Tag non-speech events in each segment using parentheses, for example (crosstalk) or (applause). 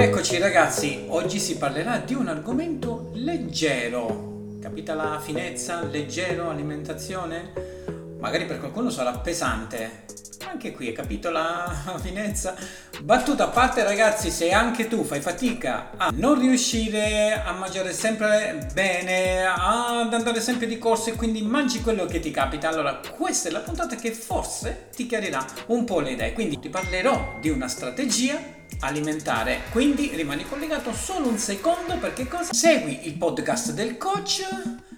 Eccoci ragazzi, oggi si parlerà di un argomento leggero. Capita la finezza? Leggero, alimentazione? Magari per qualcuno sarà pesante. Anche qui hai capito la (laughs) finezza? Battuta a parte ragazzi, se anche tu fai fatica a non riuscire a mangiare sempre bene, ad andare sempre di corsa e quindi mangi quello che ti capita, allora questa è la puntata che forse ti chiarirà un po' le idee. Quindi ti parlerò di una strategia alimentare. Quindi rimani collegato solo un secondo perché cosa? Segui il podcast del coach.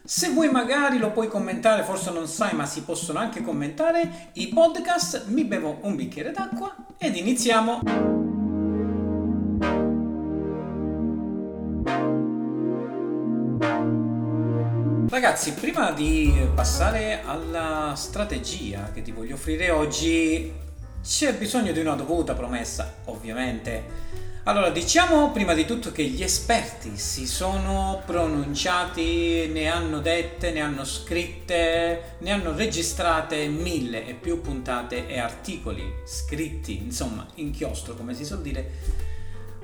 Se vuoi magari lo puoi commentare, forse non sai, ma si possono anche commentare i podcast. Mi bevo un bicchiere d'acqua ed iniziamo. Ragazzi, prima di passare alla strategia che ti voglio offrire oggi, c'è bisogno di una dovuta promessa, ovviamente. Allora, diciamo prima di tutto che gli esperti si sono pronunciati, ne hanno dette, ne hanno scritte, ne hanno registrate mille e più puntate e articoli scritti, insomma, inchiostro, come si suol dire,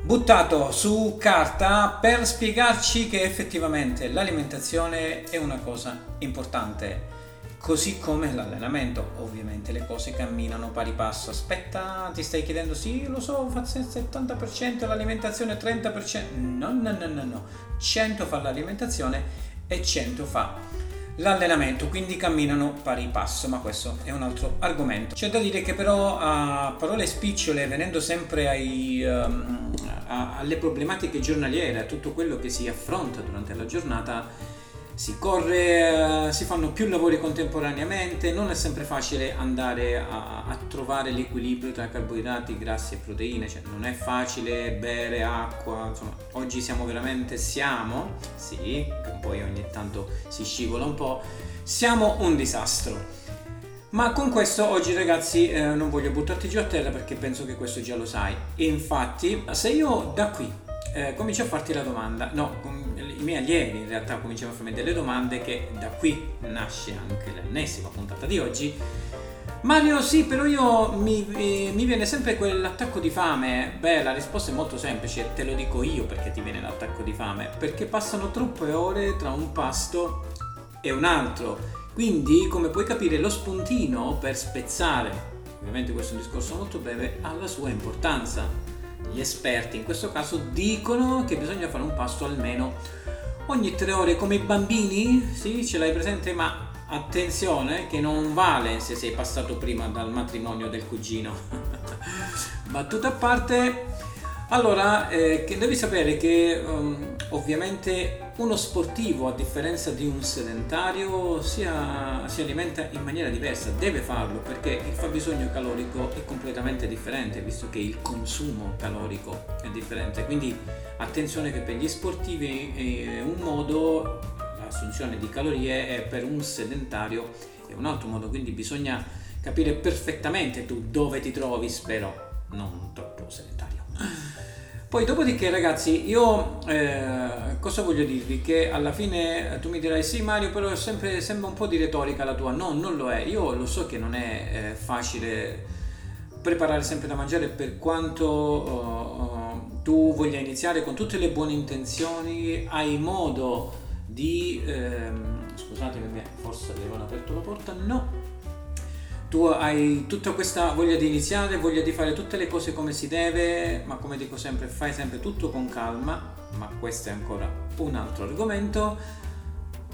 buttato su carta per spiegarci che effettivamente l'alimentazione è una cosa importante Così come l'allenamento, ovviamente le cose camminano pari passo. Aspetta, ti stai chiedendo, sì, lo so, fa il 70%, l'alimentazione 30%. No, no, no, no, no. 100 fa l'alimentazione e 100 fa l'allenamento, quindi camminano pari passo, ma questo è un altro argomento. C'è da dire che però a parole spicciole, venendo sempre ai, um, a, alle problematiche giornaliere, a tutto quello che si affronta durante la giornata, si corre, eh, si fanno più lavori contemporaneamente, non è sempre facile andare a, a, trovare l'equilibrio tra carboidrati, grassi e proteine, cioè non è facile bere acqua, insomma oggi siamo veramente, siamo, sì, poi ogni tanto si scivola un po', siamo un disastro. Ma con questo oggi ragazzi eh, non voglio buttarti giù a terra perché penso che questo già lo sai. Infatti se io da qui eh, comincio a farti la domanda, no, i miei allievi in realtà cominciano a farmi delle domande che da qui nasce anche l'ennesima puntata di oggi. Mario, sì, però io mi, eh, mi, viene sempre quell'attacco di fame. Beh, la risposta è molto semplice, te lo dico io perché ti viene l'attacco di fame. Perché passano troppe ore tra un pasto e un altro. Quindi, come puoi capire, lo spuntino per spezzare, ovviamente questo è un discorso molto breve, ha la sua importanza. Gli esperti in questo caso dicono che bisogna fare un pasto almeno ogni tre ore come i bambini, sì, ce l'hai presente, ma attenzione che non vale se sei passato prima dal matrimonio del cugino. (laughs) Battuta a parte, allora eh, devi sapere che um, ovviamente uno sportivo, a differenza di un sedentario, sia, si alimenta in maniera diversa, deve farlo perché il fabbisogno calorico è completamente differente, visto che il consumo calorico è differente. Quindi attenzione che per gli sportivi è un modo, l'assunzione di calorie è per un sedentario è un altro modo, quindi bisogna capire perfettamente tu dove ti trovi, spero non troppo sedentario. Poi dopodiché ragazzi, io eh, cosa voglio dirvi? Che alla fine eh, tu mi dirai sì Mario, però sempre, sembra un po' di retorica la tua. No, non lo è. Io lo so che non è eh, facile preparare sempre da mangiare per quanto uh, tu voglia iniziare con tutte le buone intenzioni, hai modo di... Ehm, scusatemi, forse avevano aperto la porta, no, tu hai tutta questa voglia di iniziare, voglia di fare tutte le cose come si deve, ma come dico sempre, fai sempre tutto con calma, ma questo è ancora un altro argomento.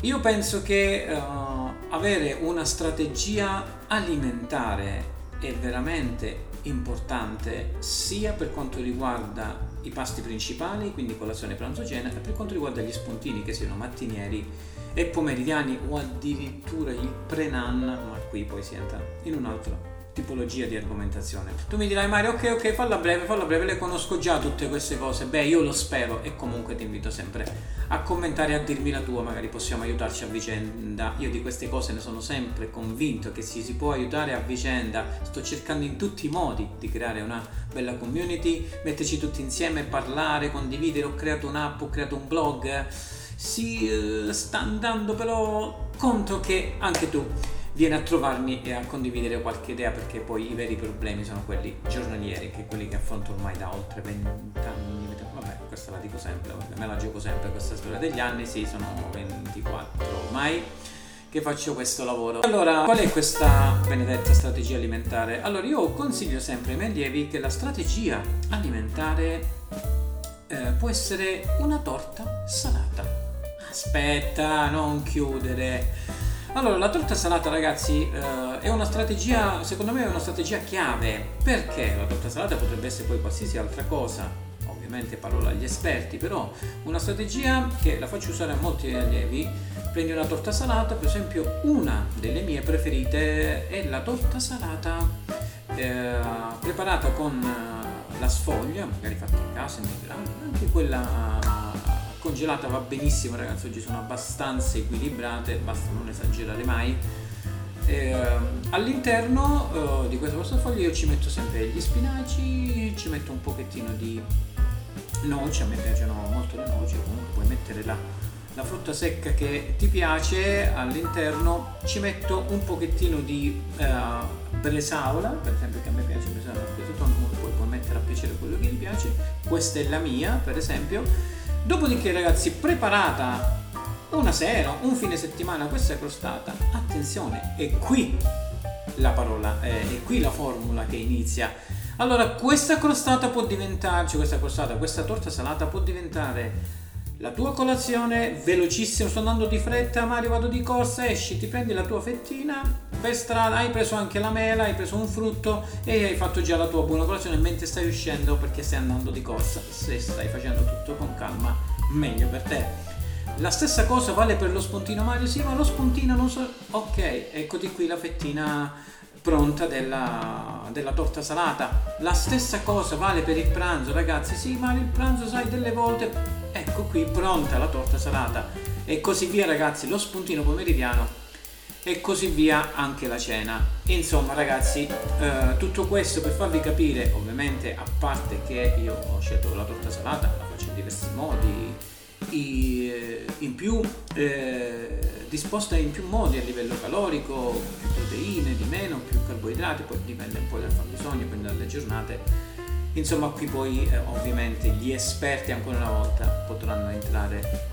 Io penso che uh, avere una strategia alimentare è veramente importante sia per quanto riguarda i pasti principali, quindi colazione, pranzo, cena, e per quanto riguarda gli spuntini che siano mattinieri e pomeridiani o addirittura il pre-nan, ma qui poi si entra in un'altra tipologia di argomentazione. Tu mi dirai Mario, ok, ok, falla breve, falla breve, le conosco già tutte queste cose. Beh, io lo spero e comunque ti invito sempre a commentare a dirmi la tua, magari possiamo aiutarci a vicenda. Io di queste cose ne sono sempre convinto che ci si può aiutare a vicenda. Sto cercando in tutti i modi di creare una bella community, metterci tutti insieme, parlare, condividere. Ho creato un'app, ho creato un blog. Si uh, sta andando però conto che anche tu viene a trovarmi e a condividere qualche idea perché poi i veri problemi sono quelli giornalieri, che quelli che affronto ormai da oltre 20 anni. Vabbè, questa la dico sempre, me la gioco sempre questa storia degli anni, sì, sono 24 ormai che faccio questo lavoro. Allora, qual è questa benedetta strategia alimentare? Allora, io consiglio sempre ai miei allievi che la strategia alimentare eh, può essere una torta salata. Aspetta, non chiudere. Allora, la torta salata, ragazzi, eh, è una strategia, secondo me è una strategia chiave. Perché la torta salata potrebbe essere poi qualsiasi altra cosa, ovviamente parola agli esperti, però una strategia che la faccio usare a molti allievi, prendi una torta salata, per esempio una delle mie preferite è la torta salata eh, preparata con eh, la sfoglia, magari fatta in casa, integrale, anche quella congelata va benissimo ragazzi oggi sono abbastanza equilibrate basta non esagerare mai. Eh, all'interno eh, di questa portafoglio io ci metto sempre gli spinaci ci metto un pochettino di noci a me piacciono molto le noci comunque puoi mettere la, la frutta secca che ti piace. All'interno ci metto un pochettino di eh, bresaola per esempio che a me piace bresaola poi puoi mettere a piacere quello che ti piace. Questa è la mia per esempio Dopodiché ragazzi, preparata una sera, un fine settimana questa crostata, attenzione, è qui la parola, è qui la formula che inizia. Allora, questa crostata può diventare, cioè questa crostata, questa torta salata può diventare la tua colazione velocissima, sto andando di fretta, Mario vado di corsa, esci, ti prendi la tua fettina, per strada hai preso anche la mela, hai preso un frutto e hai fatto già la tua buona colazione mentre stai uscendo perché stai andando di corsa. Se stai facendo tutto con calma, meglio per te. La stessa cosa vale per lo spuntino Mario, sì, ma lo spuntino non so... Ok, eccoti qui la fettina pronta della, della, torta salata. La stessa cosa vale per il pranzo, ragazzi. Sì, ma il pranzo, sai, delle volte. Ecco qui, pronta la torta salata. E così via, ragazzi. Lo spuntino pomeridiano. E così via anche la cena. Insomma, ragazzi, eh, tutto questo per farvi capire, ovviamente, a parte che io ho scelto la torta salata, la faccio in diversi modi in più eh, disposta in più modi a livello calorico, più proteine, di meno, più carboidrati, poi dipende un po' dal fabbisogno, dipende dalle giornate. Insomma, qui poi eh, ovviamente gli esperti ancora una volta potranno entrare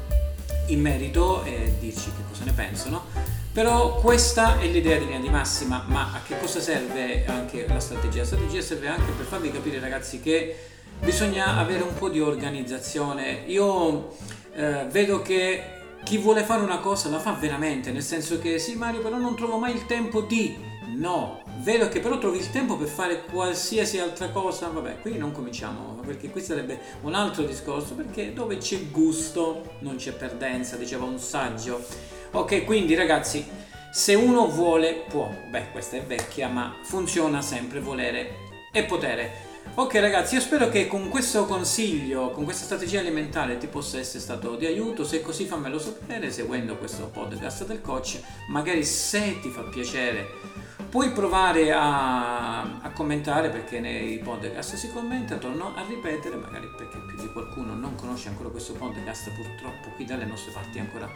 in merito e dirci che cosa ne pensano. Però questa è l'idea di linea di massima, ma a che cosa serve anche la strategia? La strategia serve anche per farvi capire ragazzi che bisogna avere un po' di organizzazione. Io eh, vedo che chi vuole fare una cosa la fa veramente, nel senso che sì Mario però non trovo mai il tempo di... No, vedo che però trovi il tempo per fare qualsiasi altra cosa, vabbè qui non cominciamo perché qui sarebbe un altro discorso perché dove c'è gusto non c'è perdenza, diceva un saggio. Ok, quindi ragazzi, se uno vuole può, beh questa è vecchia ma funziona sempre volere e potere. Ok ragazzi, io spero che con questo consiglio, con questa strategia alimentare ti possa essere stato di aiuto, se è così fammelo sapere seguendo questo podcast del coach, magari se ti fa piacere puoi provare a, a, commentare perché nei podcast si commenta, torno a ripetere, magari perché più di qualcuno non conosce ancora questo podcast, purtroppo qui dalle nostre parti ancora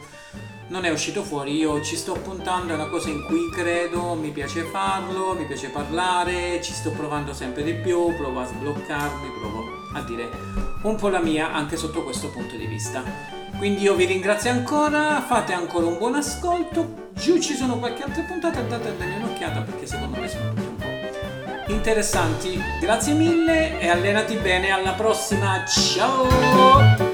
non è uscito fuori, io ci sto puntando, è una cosa in cui credo, mi piace farlo, mi piace parlare, ci sto provando sempre di più, provo a sbloccarmi, provo a dire un po' la mia anche sotto questo punto di vista. Quindi io vi ringrazio ancora, fate ancora un buon ascolto, Giù ci sono qualche altra puntata, andate a dare un'occhiata perché secondo me sono tutte un po' interessanti. Grazie mille e allenati bene, alla prossima, ciao!